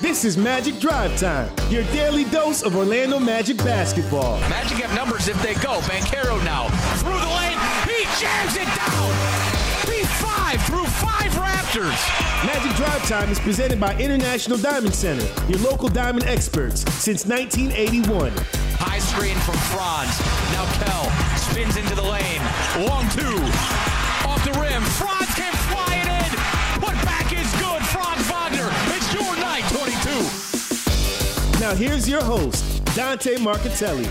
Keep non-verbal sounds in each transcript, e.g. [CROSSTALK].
This is Magic Drive Time, your daily dose of Orlando Magic basketball. Magic have numbers if they go. Banchero now through the lane. He jams it down. P5 through five Raptors. Magic Drive Time is presented by International Diamond Center, your local diamond experts since 1981. High screen from Franz. Now Kell spins into the lane. Long two. Off the rim. Franz can Now here's your host, Dante Marchitelli.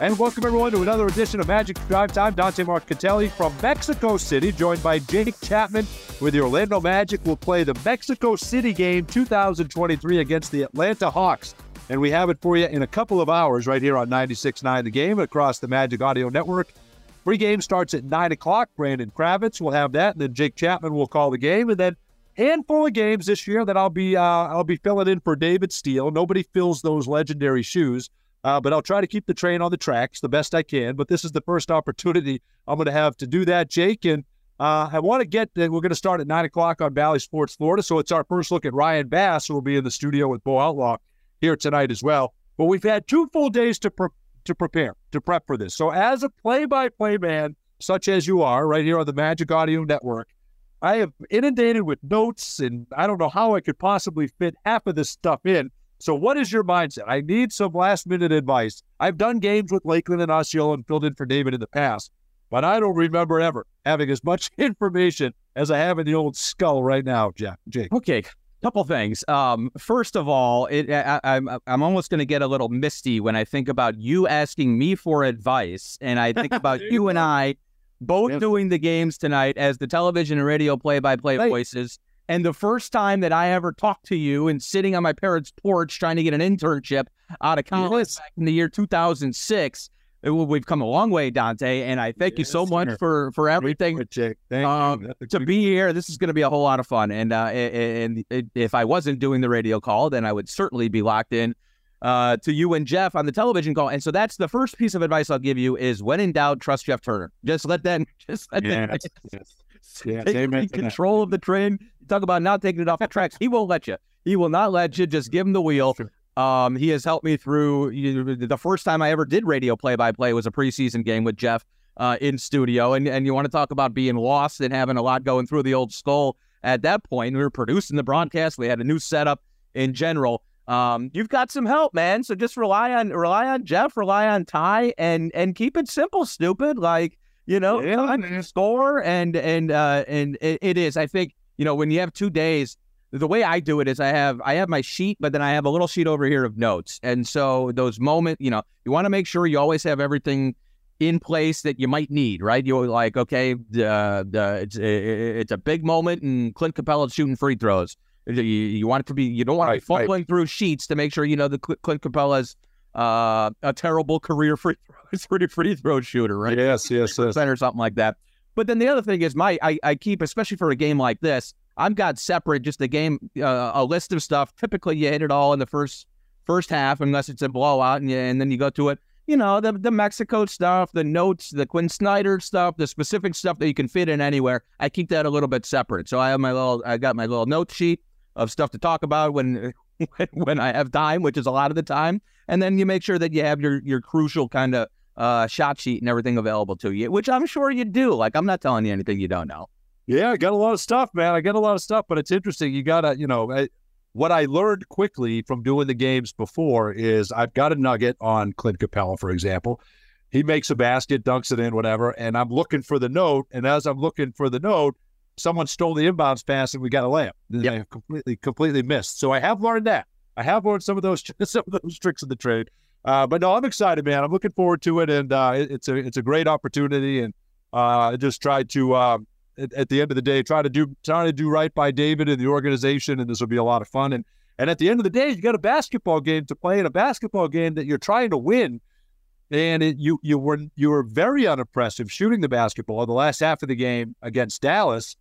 And welcome everyone to another edition of Magic Drive Time. Dante Marchitelli from Mexico City, joined by Jake Chapman with the Orlando Magic. will play the Mexico City game 2023 against the Atlanta Hawks. And we have it for you in a couple of hours right here on 96.9 The Game across the Magic Audio Network. Free game starts at 9 o'clock. Brandon Kravitz will have that, and then Jake Chapman will call the game. And then handful of games this year that I'll be uh, I'll be filling in for David Steele. Nobody fills those legendary shoes. Uh, but I'll try to keep the train on the tracks the best I can. But this is the first opportunity I'm going to have to do that, Jake. And uh, I want to get, that we're going to start at 9 o'clock on Bally Sports Florida. So it's our first look at Ryan Bass, who will be in the studio with Bo Outlaw here tonight as well. But we've had two full days to, pre- to prepare, to prep for this. So as a play by play man, such as you are right here on the Magic Audio Network, I have inundated with notes, and I don't know how I could possibly fit half of this stuff in. So, what is your mindset? I need some last minute advice. I've done games with Lakeland and Osceola and filled in for David in the past, but I don't remember ever having as much [LAUGHS] information as I have in the old skull right now, Jack. Jake. Okay, couple things. Um, first of all, it, I, am I'm, I'm almost going to get a little misty when I think about you asking me for advice, and I think [LAUGHS] about you and I both yep. doing the games tonight as the television and radio play-by-play voices. And the first time that I ever talked to you and sitting on my parents' porch trying to get an internship out of college yes. back in the year 2006. It, we've come a long way, Dante, and I thank yes, you so much for for everything. Thank um, to be here, this is going to be a whole lot of fun. And uh, and, and if I wasn't doing the radio call, then I would certainly be locked in uh, to you and Jeff on the television call. And so that's the first piece of advice I'll give you is when in doubt, trust Jeff Turner. Just let that [LAUGHS] just let yes, that, [LAUGHS] yes. Yeah, take control of the train. Talk about not taking it off the tracks. He won't let you. He will not let you. Just give him the wheel. Um, he has helped me through. You, the first time I ever did radio play by play was a preseason game with Jeff uh, in studio. And and you want to talk about being lost and having a lot going through the old skull. At that point, we were producing the broadcast. We had a new setup in general. Um, you've got some help, man. So just rely on rely on Jeff, rely on Ty, and and keep it simple, stupid. Like you know, yeah, score and and uh, and it, it is. I think you know when you have two days. The way I do it is I have I have my sheet, but then I have a little sheet over here of notes. And so those moments, you know, you want to make sure you always have everything in place that you might need, right? You're like, okay, uh, the, it's it's a big moment, and Clint Capela shooting free throws. You, you, want it to be, you don't want right, to be fumbling right. through sheets to make sure you know the Clint Capela's uh, a terrible career free throw, [LAUGHS] free throw shooter, right? Yes, yes, yes. or something like that. But then the other thing is, my I, I keep, especially for a game like this, I've got separate just a game, uh, a list of stuff. Typically, you hit it all in the first first half, unless it's a blowout, and, you, and then you go to it. You know, the the Mexico stuff, the notes, the Quinn Snyder stuff, the specific stuff that you can fit in anywhere. I keep that a little bit separate. So I have my little, I got my little note sheet of stuff to talk about [LAUGHS] when when I have time, which is a lot of the time. And then you make sure that you have your your crucial kind of uh, shot sheet and everything available to you, which I'm sure you do. Like I'm not telling you anything you don't know. Yeah, I got a lot of stuff, man. I got a lot of stuff, but it's interesting. You gotta, you know, I, what I learned quickly from doing the games before is I've got a nugget on Clint Capela, for example. He makes a basket, dunks it in, whatever, and I'm looking for the note. And as I'm looking for the note, someone stole the inbounds pass and we got a layup. Yep. I completely, completely missed. So I have learned that. I have learned some of those [LAUGHS] some of those tricks of the trade. Uh, but no, I'm excited, man. I'm looking forward to it, and uh, it, it's a it's a great opportunity. And uh, I just try to um, at, at, the end of the day try to do try to do right by David and the organization, and this will be a lot of fun. And and at the end of the day, you got a basketball game to play, and a basketball game that you're trying to win. And it, you you were you were very unimpressive shooting the basketball in the last half of the game against Dallas.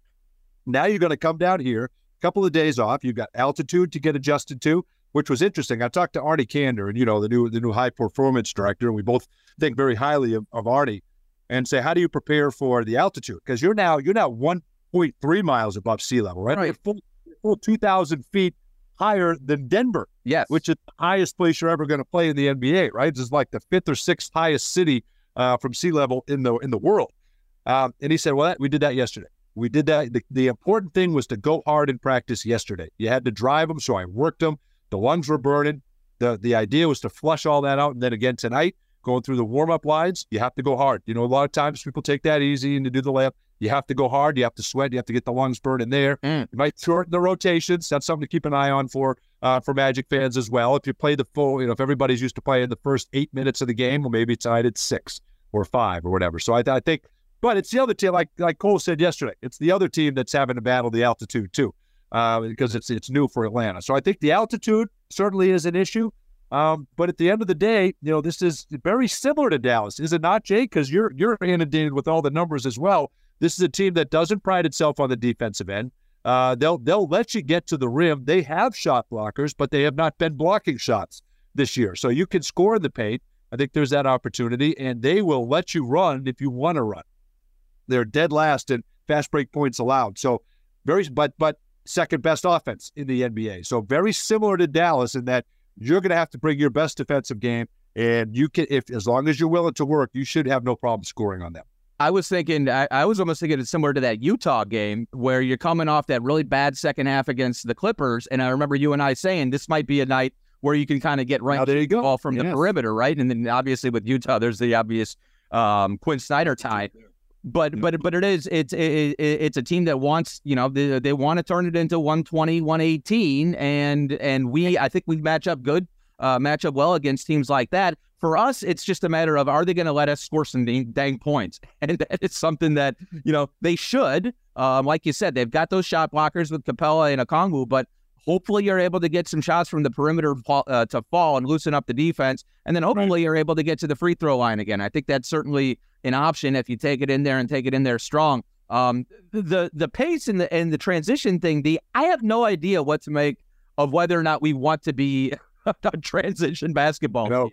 Now you're going to come down here, a couple of days off. You've got altitude to get adjusted to, which was interesting. I talked to Arnie Kander, and you know the new the new high performance director, and we both think very highly of, of Arnie, and say, how do you prepare for the altitude? Because you're now you're now 1.3 miles above sea level, right? right. Full, full 2,000 feet higher than Denver. Yes. Which is the highest place you're ever going to play in the NBA, right? This is like the fifth or sixth highest city uh, from sea level in the in the world. Um, and he said, "Well, that, we did that yesterday. We did that. The, the important thing was to go hard in practice yesterday. You had to drive them, so I worked them. The lungs were burning. The the idea was to flush all that out, and then again tonight, going through the warm up lines, you have to go hard. You know, a lot of times people take that easy and to do the layup. You have to go hard. You have to sweat. You have to get the lungs burning there. Mm. You might shorten the rotations. That's something to keep an eye on for uh, for Magic fans as well. If you play the full, you know, if everybody's used to playing the first eight minutes of the game, well, maybe tonight it's six or five or whatever. So I, I think, but it's the other team, like like Cole said yesterday, it's the other team that's having to battle the altitude too, uh, because it's it's new for Atlanta. So I think the altitude certainly is an issue. Um, but at the end of the day, you know, this is very similar to Dallas, is it not, Jake? Because you're you're inundated with all the numbers as well. This is a team that doesn't pride itself on the defensive end. Uh, they'll they'll let you get to the rim. They have shot blockers, but they have not been blocking shots this year. So you can score in the paint. I think there's that opportunity, and they will let you run if you want to run. They're dead last in fast break points allowed. So very, but but second best offense in the NBA. So very similar to Dallas in that you're going to have to bring your best defensive game, and you can if as long as you're willing to work, you should have no problem scoring on them. I was thinking, I, I, was almost thinking it's similar to that Utah game where you're coming off that really bad second half against the Clippers. And I remember you and I saying this might be a night where you can kind of get right there you go. ball from yes. the perimeter, right? And then obviously with Utah, there's the obvious um, Quinn Snyder tie. But but but it is it's it, it's a team that wants you know they, they want to turn it into 120 118 and and we I think we match up good uh, match up well against teams like that for us, it's just a matter of are they going to let us score some dang, dang points? [LAUGHS] And it's something that, you know, they should. Um, like you said, they've got those shot blockers with Capela and Okongwu, but hopefully you're able to get some shots from the perimeter uh, to fall and loosen up the defense. And then hopefully right. you're able to get to the free throw line again. I think that's certainly an option if you take it in there and take it in there strong. Um, the the pace and the and the transition thing, the I have no idea what to make of whether or not we want to be [LAUGHS] a transition basketball. No.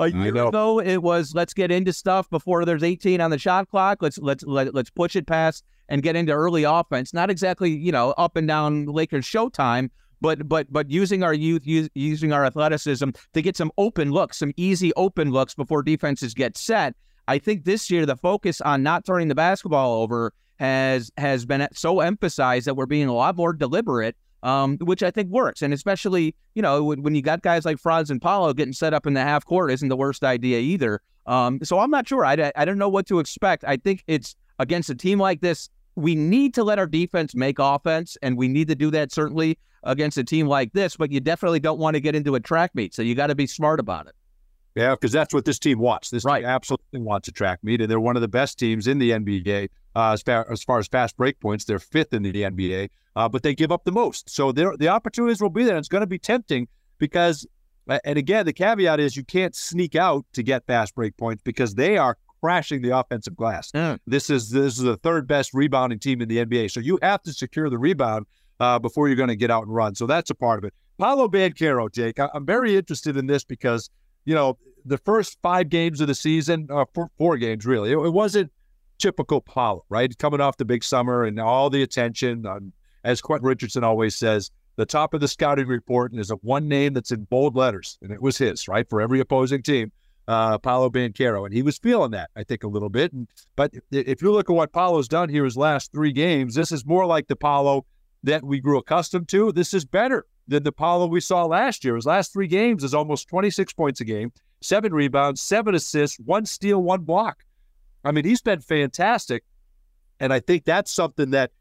A year ago, it was let's get into stuff before there's 18 on the shot clock. Let's let's let, let's push it past and get into early offense. Not exactly you know up and down Lakers showtime, but but but using our youth, use, using our athleticism to get some open looks, some easy open looks before defenses get set. I think this year the focus on not turning the basketball over has has been so emphasized that we're being a lot more deliberate um, which I think works. And especially, you know, when, you got guys like Franz and Paolo getting set up in the half court isn't the worst idea either. Um, so I'm not sure. I, I don't know what to expect. I think it's against a team like this, we need to let our defense make offense, and we need to do that certainly against a team like this, but you definitely don't want to get into a track meet. So you got to be smart about it. Yeah, because that's what this team wants. This right. team absolutely wants a track meet, and they're one of the best teams in the NBA uh, as, far, as far as fast break points. They're fifth in the NBA, uh, but they give up the most. So the opportunities will be there. and It's going to be tempting because, and again, the caveat is you can't sneak out to get fast break points because they are crashing the offensive glass. Mm. This is this is the third best rebounding team in the NBA. So you have to secure the rebound uh, before you're going to get out and run. So that's a part of it. Paolo Banchero, Jake, I'm very interested in this because you know the first five games of the season, uh, four, four games really, it, it wasn't typical Paolo, right? Coming off the big summer and all the attention. Um, as Quentin Richardson always says, the top of the scouting report is a one name that's in bold letters, and it was his, right? For every opposing team, uh, Paolo Banchero. And he was feeling that, I think, a little bit. And, but if you look at what Paolo's done here his last three games, this is more like the Paolo that we grew accustomed to. This is better than the Paolo we saw last year. His last three games is almost 26 points a game, seven rebounds, seven assists, one steal, one block. I mean, he's been fantastic. And I think that's something that,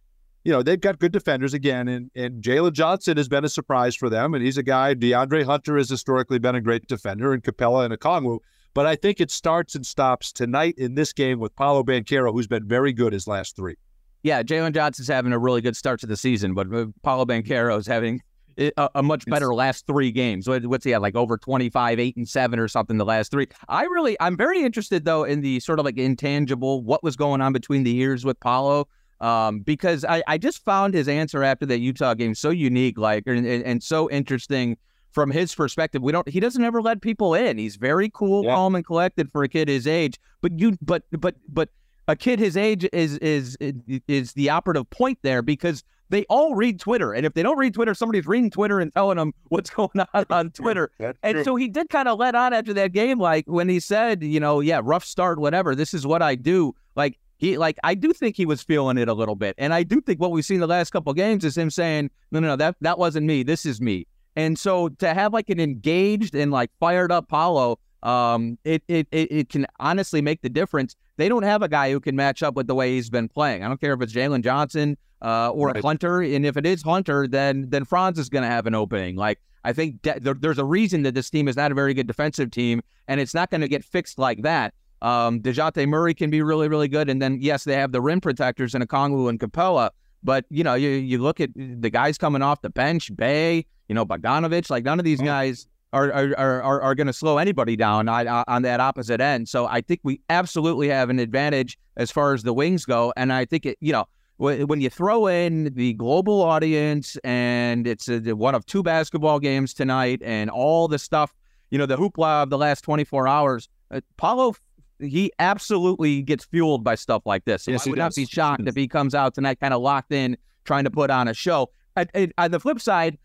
you know, they've got good defenders again. And, and Jalen Johnson has been a surprise for them. And he's a guy, DeAndre Hunter has historically been a great defender, and Capella and Okongwu. But I think it starts and stops tonight in this game with Paolo Banchero, who's been very good his last three. Yeah, Jalen Johnson's having a really good start to the season, but uh, Paolo Banchero is having a, a much better last three games. what's he at? Like over 25, eight and seven or something the last three. I really, I'm very interested though in the sort of like intangible, what was going on between the years with Paolo. Um, because I, I just found his answer after that Utah game so unique, like, and, and so interesting from his perspective. We don't, he doesn't ever let people in. He's very cool, yeah. calm, and collected for a kid his age. But you, but, but, but, a kid his age is is is the operative point there because they all read Twitter. And if they don't read Twitter, somebody's reading Twitter and telling them what's [LAUGHS] going on on Twitter. and true. so he did kind of let on after that game, like when he said, you know, yeah, rough start, whatever. This is what I do. Like he, like I do think he was feeling it a little bit, and I do think what we've seen the last couple of games is him saying, no, no, no, that that wasn't me. This is me. And so to have like an engaged and like fired up Paolo, um, it it it, it can honestly make the difference. They don't have a guy who can match up with the way he's been playing. I don't care if it's Jalen Johnson uh, or Right. Hunter, and if it is Hunter, then then Franz is going to have an opening. Like I think de- there, there's a reason that this team is not a very good defensive team, and it's not going to get fixed like that. Um, Dejounte Murray can be really, really good, and then yes, they have the rim protectors in Okongwu and Capella. But you know, you you look at the guys coming off the bench, Bay, you know, Bogdanovich. Like none of these guys are are are, are, are going to slow anybody down on, on that opposite end. So I think we absolutely have an advantage as far as the wings go, and I think it, you know. Wh- When you throw in the global audience and it's a, one of two basketball games tonight and all the stuff, you know, the hoopla of the last 24 hours, uh, Paolo, he absolutely gets fueled by stuff like this. So Yes, I would not be shocked if he comes out tonight kind of locked in, trying to put on a show. And- and on the flip side,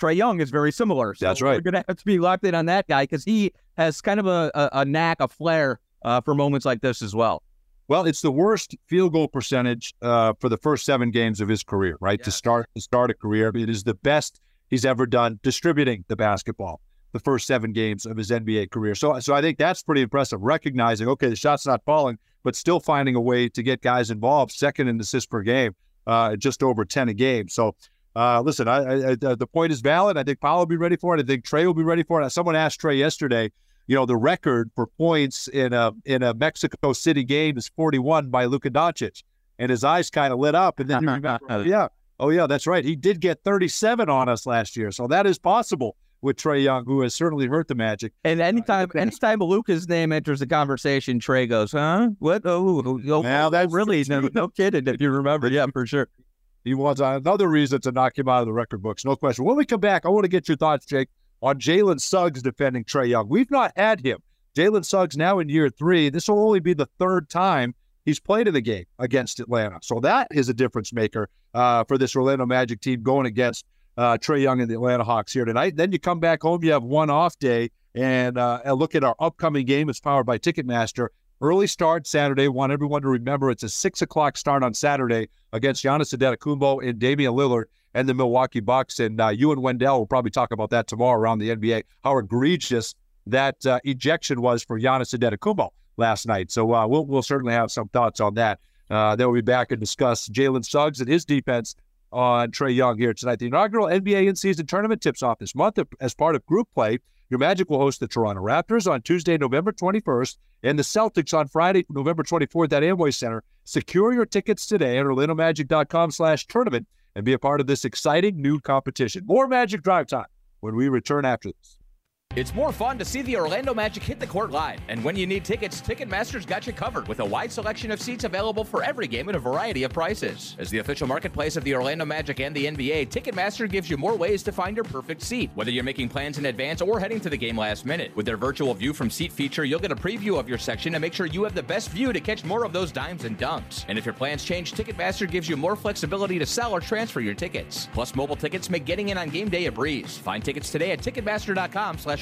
Trae Young is very similar. So That's right. We're going to have to be locked in on that guy because he has kind of a, a, a knack, a flair uh, for moments like this as well. Well, it's the worst field goal percentage uh, for the first seven games of his career, right? To start to start a career, it is the best he's ever done distributing the basketball. The first seven games of his NBA career. So, so I think that's pretty impressive. Recognizing, okay, the shot's not falling, but still finding a way to get guys involved. Second in assists per game, uh, just over ten a game. So, uh, listen, I, I, the point is valid. I think Paolo will be ready for it. I think Trae will be ready for it. Someone asked Trae yesterday, you know, the record for points in a in a Mexico City game is 41 by Luka Doncic, and his eyes kind of lit up. And then, he [LAUGHS] remembered, oh, yeah, oh yeah, that's right. He did get 37 on us last year, so that is possible with Trae Young, who has certainly hurt the Magic. And uh, anytime, anytime Luka's name enters the conversation, Trae goes, "Huh? What? Oh, oh, oh, oh Well, oh, that's- really no, [LAUGHS] no kidding. If you remember, yeah, for sure. He wants another reason to knock him out of the record books, no question. When we come back, I want to get your thoughts, Jake, on Jalen Suggs defending Trae Young. We've not had him. Jalen Suggs now in year three. This will only be the third time he's played in the game against Atlanta. So that is a difference maker uh, for this Orlando Magic team going against uh, Trae Young and the Atlanta Hawks here tonight. Then you come back home, you have one off day, and uh, look at our upcoming game. It's powered by Ticketmaster. Early start Saturday. Want everyone to remember it's a six o'clock start on Saturday against Giannis Antetokounmpo and Damian Lillard and the Milwaukee Bucks. And uh, you and Wendell will probably talk about that tomorrow around the NBA. How egregious that uh, ejection was for Giannis Antetokounmpo last night. So uh, we'll we'll certainly have some thoughts on that. Uh, then we'll be back and discuss Jalen Suggs and his defense on Trae Young here tonight. The inaugural NBA in-season tournament tips off this month as part of group play. Your Magic will host the Toronto Raptors on Tuesday, November 21st, and the Celtics on Friday, November 24th at Amway Center. Secure your tickets today at orlandomagic.com slash tournament and be a part of this exciting new competition. More Magic Drive Time when we return after this. It's more fun to see the Orlando Magic hit the court live. And when you need tickets, Ticketmaster's got you covered with a wide selection of seats available for every game at a variety of prices. As the official marketplace of the Orlando Magic and the NBA, Ticketmaster gives you more ways to find your perfect seat, whether you're making plans in advance or heading to the game last minute. With their virtual view from seat feature, you'll get a preview of your section and make sure you have the best view to catch more of those dimes and dunks. And if your plans change, Ticketmaster gives you more flexibility to sell or transfer your tickets. Plus, mobile tickets make getting in on game day a breeze. Find tickets today at Ticketmaster.com slash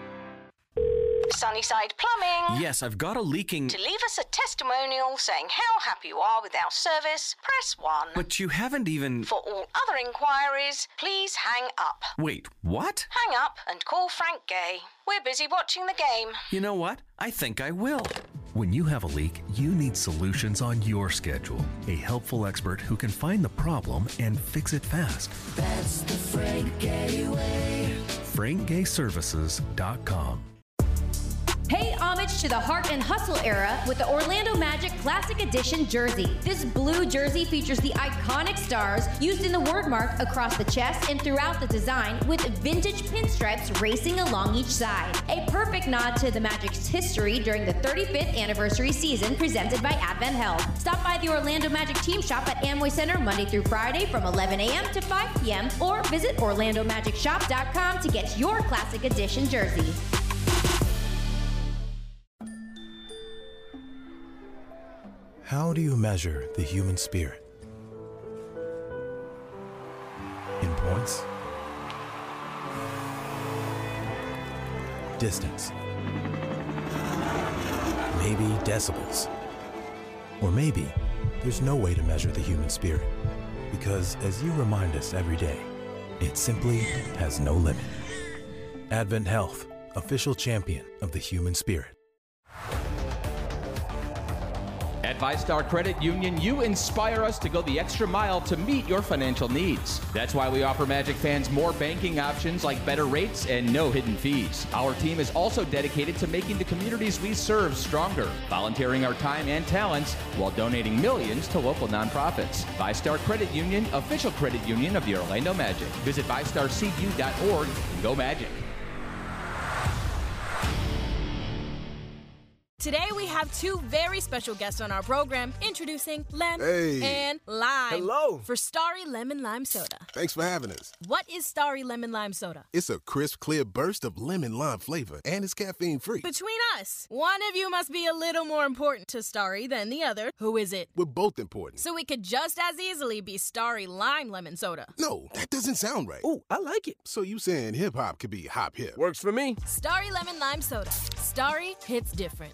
Sunnyside Plumbing. Yes, I've got a leaking. To leave us a testimonial saying how happy you are with our service, press 1. But you haven't even. For all other inquiries, please hang up. Wait, what? Hang up and call Frank Gay. We're busy watching the game. You know what? I think I will. When you have a leak, you need solutions on your schedule. A helpful expert who can find the problem and fix it fast. That's the Frank Gay way. FrankGayServices.com. Homage to the heart and hustle era with the Orlando Magic Classic Edition jersey. This blue jersey features the iconic stars used in the word mark across the chest and throughout the design with vintage pinstripes racing along each side. A perfect nod to the Magic's history during the 35th anniversary season presented by Advent Health. Stop by the Orlando Magic team shop at Amway Center Monday through Friday from 11 a.m. to 5 p.m. or visit OrlandoMagicShop.com to get your Classic Edition jersey. How do you measure the human spirit? In points? Distance? Maybe decibels? Or maybe there's no way to measure the human spirit because, as you remind us every day, it simply has no limit. Advent Health, official champion of the human spirit. VyStar Credit Union, you inspire us to go the extra mile to meet your financial needs. That's why we offer Magic fans more banking options like better rates and no hidden fees. Our team is also dedicated to making the communities we serve stronger, volunteering our time and talents while donating millions to local nonprofits. VyStar Credit Union, official credit union of the Orlando Magic. Visit VyStarCU.org and go Magic. Today we have two very special guests on our program introducing Lem Hey. and Lime. Hello. For Starry Lemon Lime Soda. Thanks for having us. What is Starry Lemon Lime Soda? It's a crisp, clear burst of lemon lime flavor, and it's caffeine free. Between us, one of you must be a little more important to Starry than the other. Who is it? We're both important. So it could just as easily be Starry Lime Lemon Soda. No, that doesn't sound right. Oh, I like it. So you saying hip hop could be hop hip? Works for me. Starry Lemon Lime Soda. Starry hits different.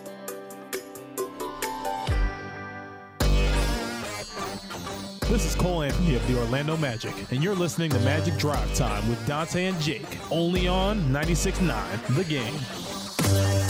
This is Cole Anthony of the Orlando Magic, and you're listening to Magic Drive Time with Dante and Jake, only on 96.9 The Game.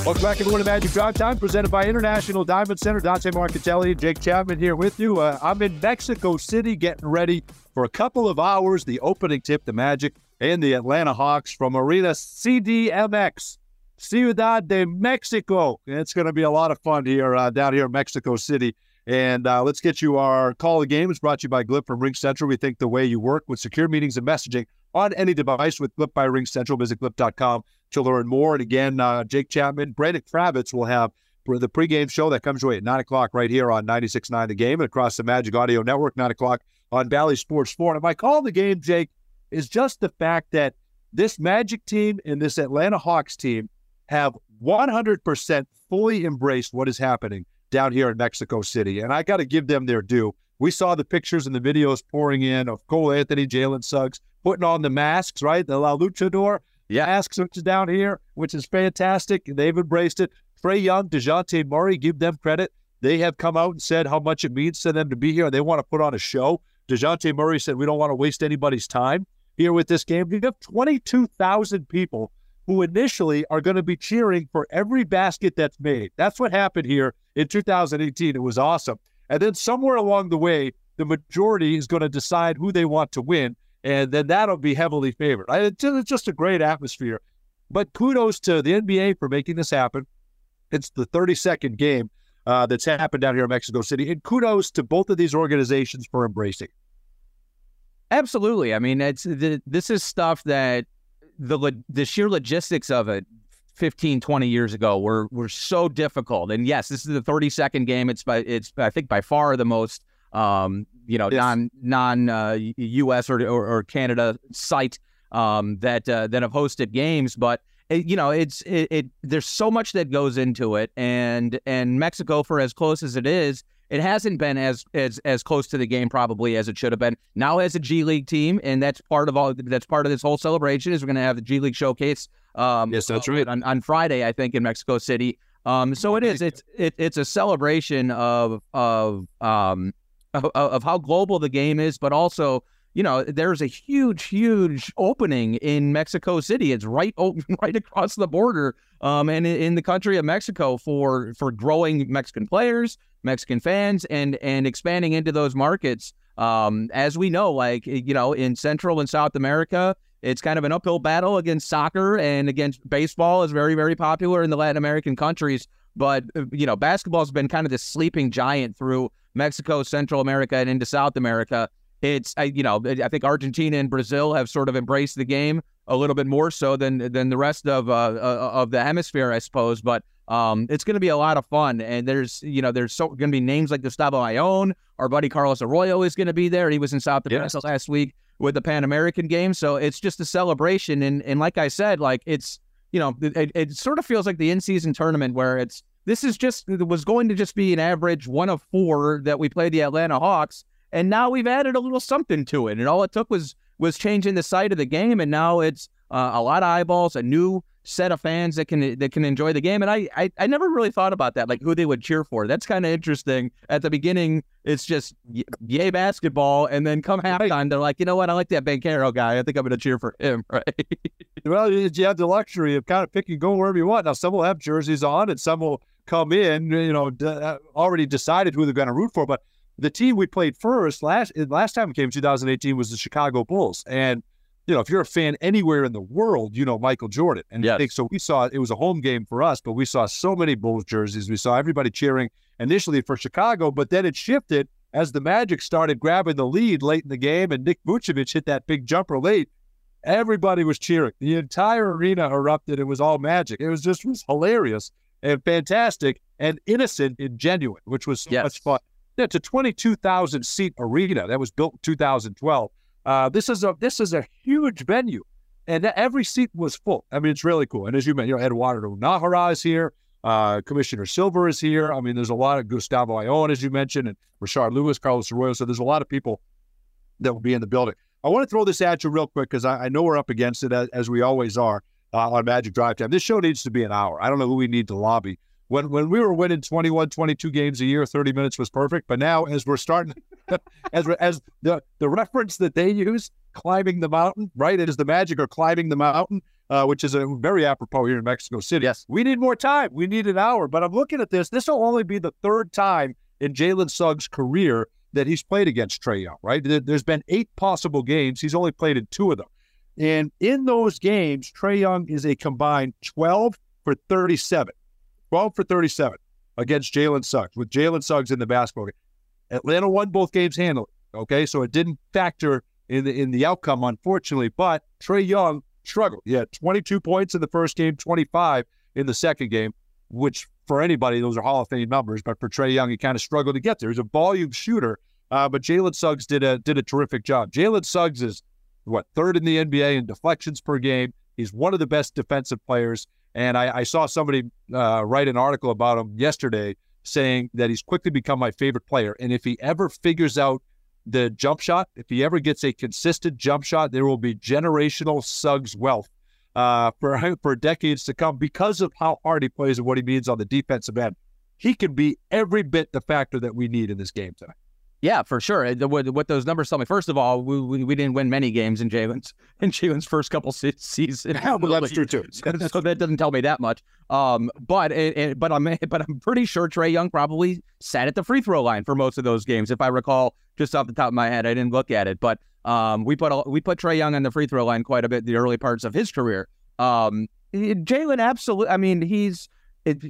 Welcome back, everyone, to Magic Drive Time, presented by International Diamond Center. Dante Marchitelli and Jake Chapman here with you. Uh, I'm in Mexico City getting ready for a couple of hours. The opening tip, the Magic and the Atlanta Hawks from Arena CDMX, Ciudad de Mexico. It's going to be a lot of fun here uh, down here in Mexico City. And uh, let's get you our call of the game. It's brought to you by Glip from RingCentral. We think the way you work with secure meetings and messaging on any device with Glip by RingCentral. Visit glip.com to learn more. And again, uh, Jake Chapman, Brandon Kravitz will have the pregame show that comes your way at 9 o'clock right here on 96.9 The Game and across the Magic Audio Network, 9 o'clock on Bally Sports 4. And my call of the game, Jake, is just the fact that this Magic team and this Atlanta Hawks team have 100% fully embraced what is happening down here in Mexico City. And I got to give them their due. We saw the pictures and the videos pouring in of Cole Anthony, Jalen Suggs putting on the masks, right? The La Luchador yeah. masks, which is down here, which is fantastic. They've embraced it. Trae Young, DeJounte Murray, give them credit. They have come out and said how much it means to them to be here. They want to put on a show. DeJounte Murray said, We don't want to waste anybody's time here with this game. You have 22,000 people who initially are going to be cheering for every basket that's made. That's what happened here in 2018. It was awesome. And then somewhere along the way, the majority is going to decide who they want to win, and then that'll be heavily favored. It's just a great atmosphere. But kudos to the NBA for making this happen. It's the 32nd game uh, that's happened down here in Mexico City, and kudos to both of these organizations for embracing. Absolutely. I mean, it's this is stuff that the the sheer logistics of it 15 20 years ago were were so difficult. And yes this is the 32nd game. It's by it's i think by far the most um you know non non uh, us or, or, or canada site um that uh, that have hosted games. But it, you know it's it, it there's so much that goes into it. And and mexico for as close as it is it hasn't been as as as close to the game probably as it should have been. Now as a G League team, and that's part of all that's part of this whole celebration is we're going to have the G League showcase. Um, yes, that's right on, on Friday, I think in Mexico City. Um, so it is. It's it, it's a celebration of of um of, of how global the game is, but also you know there's a huge huge opening in Mexico City. It's right open [LAUGHS] right across the border, um, and in, the country of Mexico for for growing Mexican players, Mexican fans, and and expanding into those markets. Um, as we know, like you know, in Central and South America, it's kind of an uphill battle against soccer and against baseball is very very popular in the Latin American countries. But uh, you know, basketball has been kind of this sleeping giant through Mexico, Central America, and into South America. It's I, you know, I think Argentina and Brazil have sort of embraced the game a little bit more so than than the rest of uh, uh of the hemisphere, I suppose. But um, it's going to be a lot of fun, and there's you know there's so going to be names like Gustavo Ayón. Our buddy Carlos Arroyo is going to be there. He was in South America last week with the Pan American game, so it's just a celebration. And and like I said, like it's you know it, it sort of feels like the in season tournament where it's this is just it was going to just be an average one of four that we played the Atlanta Hawks, and now we've added a little something to it, and all it took was was changing the side of the game, and now it's uh, a lot of eyeballs, a new set of fans that can that can enjoy the game. And I I, I never really thought about that, like who they would cheer for. That's kind of interesting. At the beginning, it's just yay basketball, and then come halftime, they're like, you know what, I like that Bankero guy. I think I'm going to cheer for him. [LAUGHS] Right? well, you have the luxury of kind of picking, going wherever you want. Now, some will have jerseys on, and some will come in, you know, d- uh, already decided who they're going to root for. But the team we played first last eh, last time we came in 2018 was the Chicago Bulls, and you know, if you're a fan anywhere in the world, you know Michael Jordan. And yes. I think so. We saw it was a home game for us, but we saw so many Bulls jerseys. We saw everybody cheering initially for Chicago, but then it shifted as the Magic started grabbing the lead late in the game, and Nick Vucevic hit that big jumper late. Everybody was cheering. The entire arena erupted. It was all magic. It was just was hilarious and fantastic and innocent and genuine, which was so yes. much fun. It's a 22,000 seat arena that was built in 2012. Uh, this is a this is a huge venue, and every seat was full. I mean, it's really cool. And as you mentioned, you know, Eduardo Najera is here. Uh, Commissioner Silver is here. I mean, there's a lot of Gustavo Ayón, as you mentioned, and Rashard Lewis, Carlos Arroyo. So there's a lot of people that will be in the building. I want to throw this at you real quick because I, I, know we're up against it as, as we always are uh, on Magic Drive Time. This show needs to be an hour. I don't know who we need to lobby. When when we were winning 21, 22 games a year, 30 minutes was perfect. But now, as we're starting, [LAUGHS] as as the the reference that they use, climbing the mountain, right? It is the Magic or climbing the mountain. Uh, which is a very apropos here in Mexico City. Yes. We need more time. We need an hour. But I'm looking at this. This will only be the third time in Jalen Suggs' career that he's played against Trae Young, right? There's been eight possible games. He's only played in two of them. And in those games, Trae Young is a combined 12 for 37. 12 for 37 against Jalen Suggs, with Jalen Suggs in the basketball game. Atlanta won both games handily. Okay, so it didn't factor in the in the outcome, unfortunately. But Trae Young struggled. He had 22 points in the first game, 25 in the second game, which for anybody those are Hall of Fame numbers. But for Trae Young, he kind of struggled to get there. He's a volume shooter, uh, but Jalen Suggs did a did a terrific job. Jalen Suggs is what third in the NBA in deflections per game. He's one of the best defensive players. And I, I saw somebody uh, write an article about him yesterday saying that he's quickly become my favorite player. And if he ever figures out the jump shot, if he ever gets a consistent jump shot, there will be generational Suggs wealth uh, for [LAUGHS] for decades to come because of how hard he plays and what he means on the defensive end. He can be every bit the factor that we need in this game tonight. Yeah, for sure. What, what those numbers tell me. First of all, we, we, we didn't win many games in Jalen's in Jalen's first couple se- seasons. well, that's true too. so that doesn't tell me that much. Um, but it, it, but I'm [LAUGHS] but I'm pretty sure Trae Young probably sat at the free throw line for most of those games, if I recall, just off the top of my head. I didn't look at it, but um, we put a, we put Trae Young on the free throw line quite a bit the early parts of his career. Um, Jalen, absolutely. I mean, he's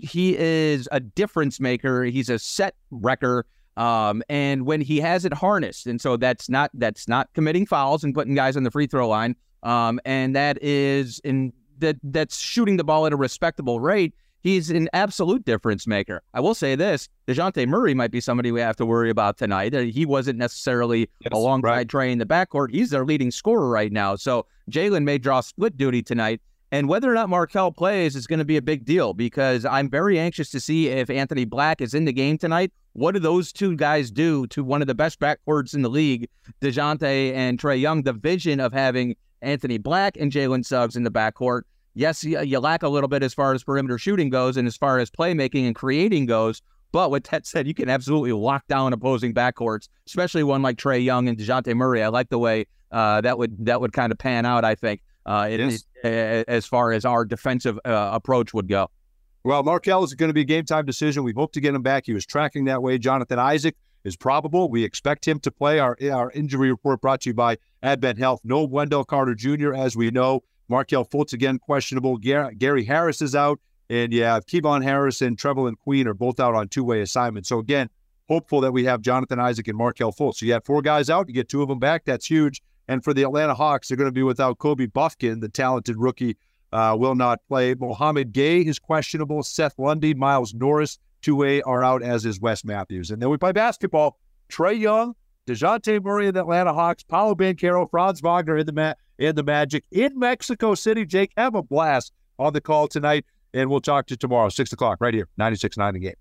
he is a difference maker. He's a set wrecker. Um, and when he has it harnessed, and so that's not that's not committing fouls and putting guys on the free throw line. Um, and that is in that that's shooting the ball at a respectable rate. He's an absolute difference maker. I will say this: Dejounte Murray might be somebody we have to worry about tonight. He wasn't necessarily yes, alongside right. In the backcourt. He's their leading scorer right now. So Jalen may draw split duty tonight. And whether or not Markelle plays is going to be a big deal because I'm very anxious to see if Anthony Black is in the game tonight. What do those two guys do to one of the best backcourts in the league, DeJounte and Trae Young? The vision of having Anthony Black and Jalen Suggs in the backcourt Yes, you, lack a little bit as far as perimeter shooting goes and as far as playmaking and creating goes. But with that said, you can absolutely lock down opposing backcourts, especially one like Trae Young and Dejounte Murray. I like the way uh, that would that would kind of pan out. I think uh, yes. As far as our defensive uh, approach would go. Well, Markelle is going to be a game time decision. We hope to get him back. He was tracking that way. Jonathan Isaac is probable. We expect him to play. Our our injury report brought to you by Advent Health. No Wendell Carter Jr. as we know. Markelle Fultz again questionable. Gary Harris is out. And yeah, Kevon Harris and Queen are both out on two way assignments. So again, hopeful that we have Jonathan Isaac and Markelle Fultz. So you have four guys out, you get two of them back. That's huge. And for the Atlanta Hawks, they're going to be without Kobe Bufkin, the talented rookie, uh, will not play. Mouhamed Gueye is questionable. Seth Lundy, Miles Norris, two way are out, as is Wes Matthews. And then we play basketball. Trae Young, DeJounte Murray in the Atlanta Hawks, Paolo Banchero, Franz Wagner in the, Ma- in the Magic in Mexico City. Jake, have a blast on the call tonight. And we'll talk to you tomorrow, 6 o'clock, right here, 96.9 the game.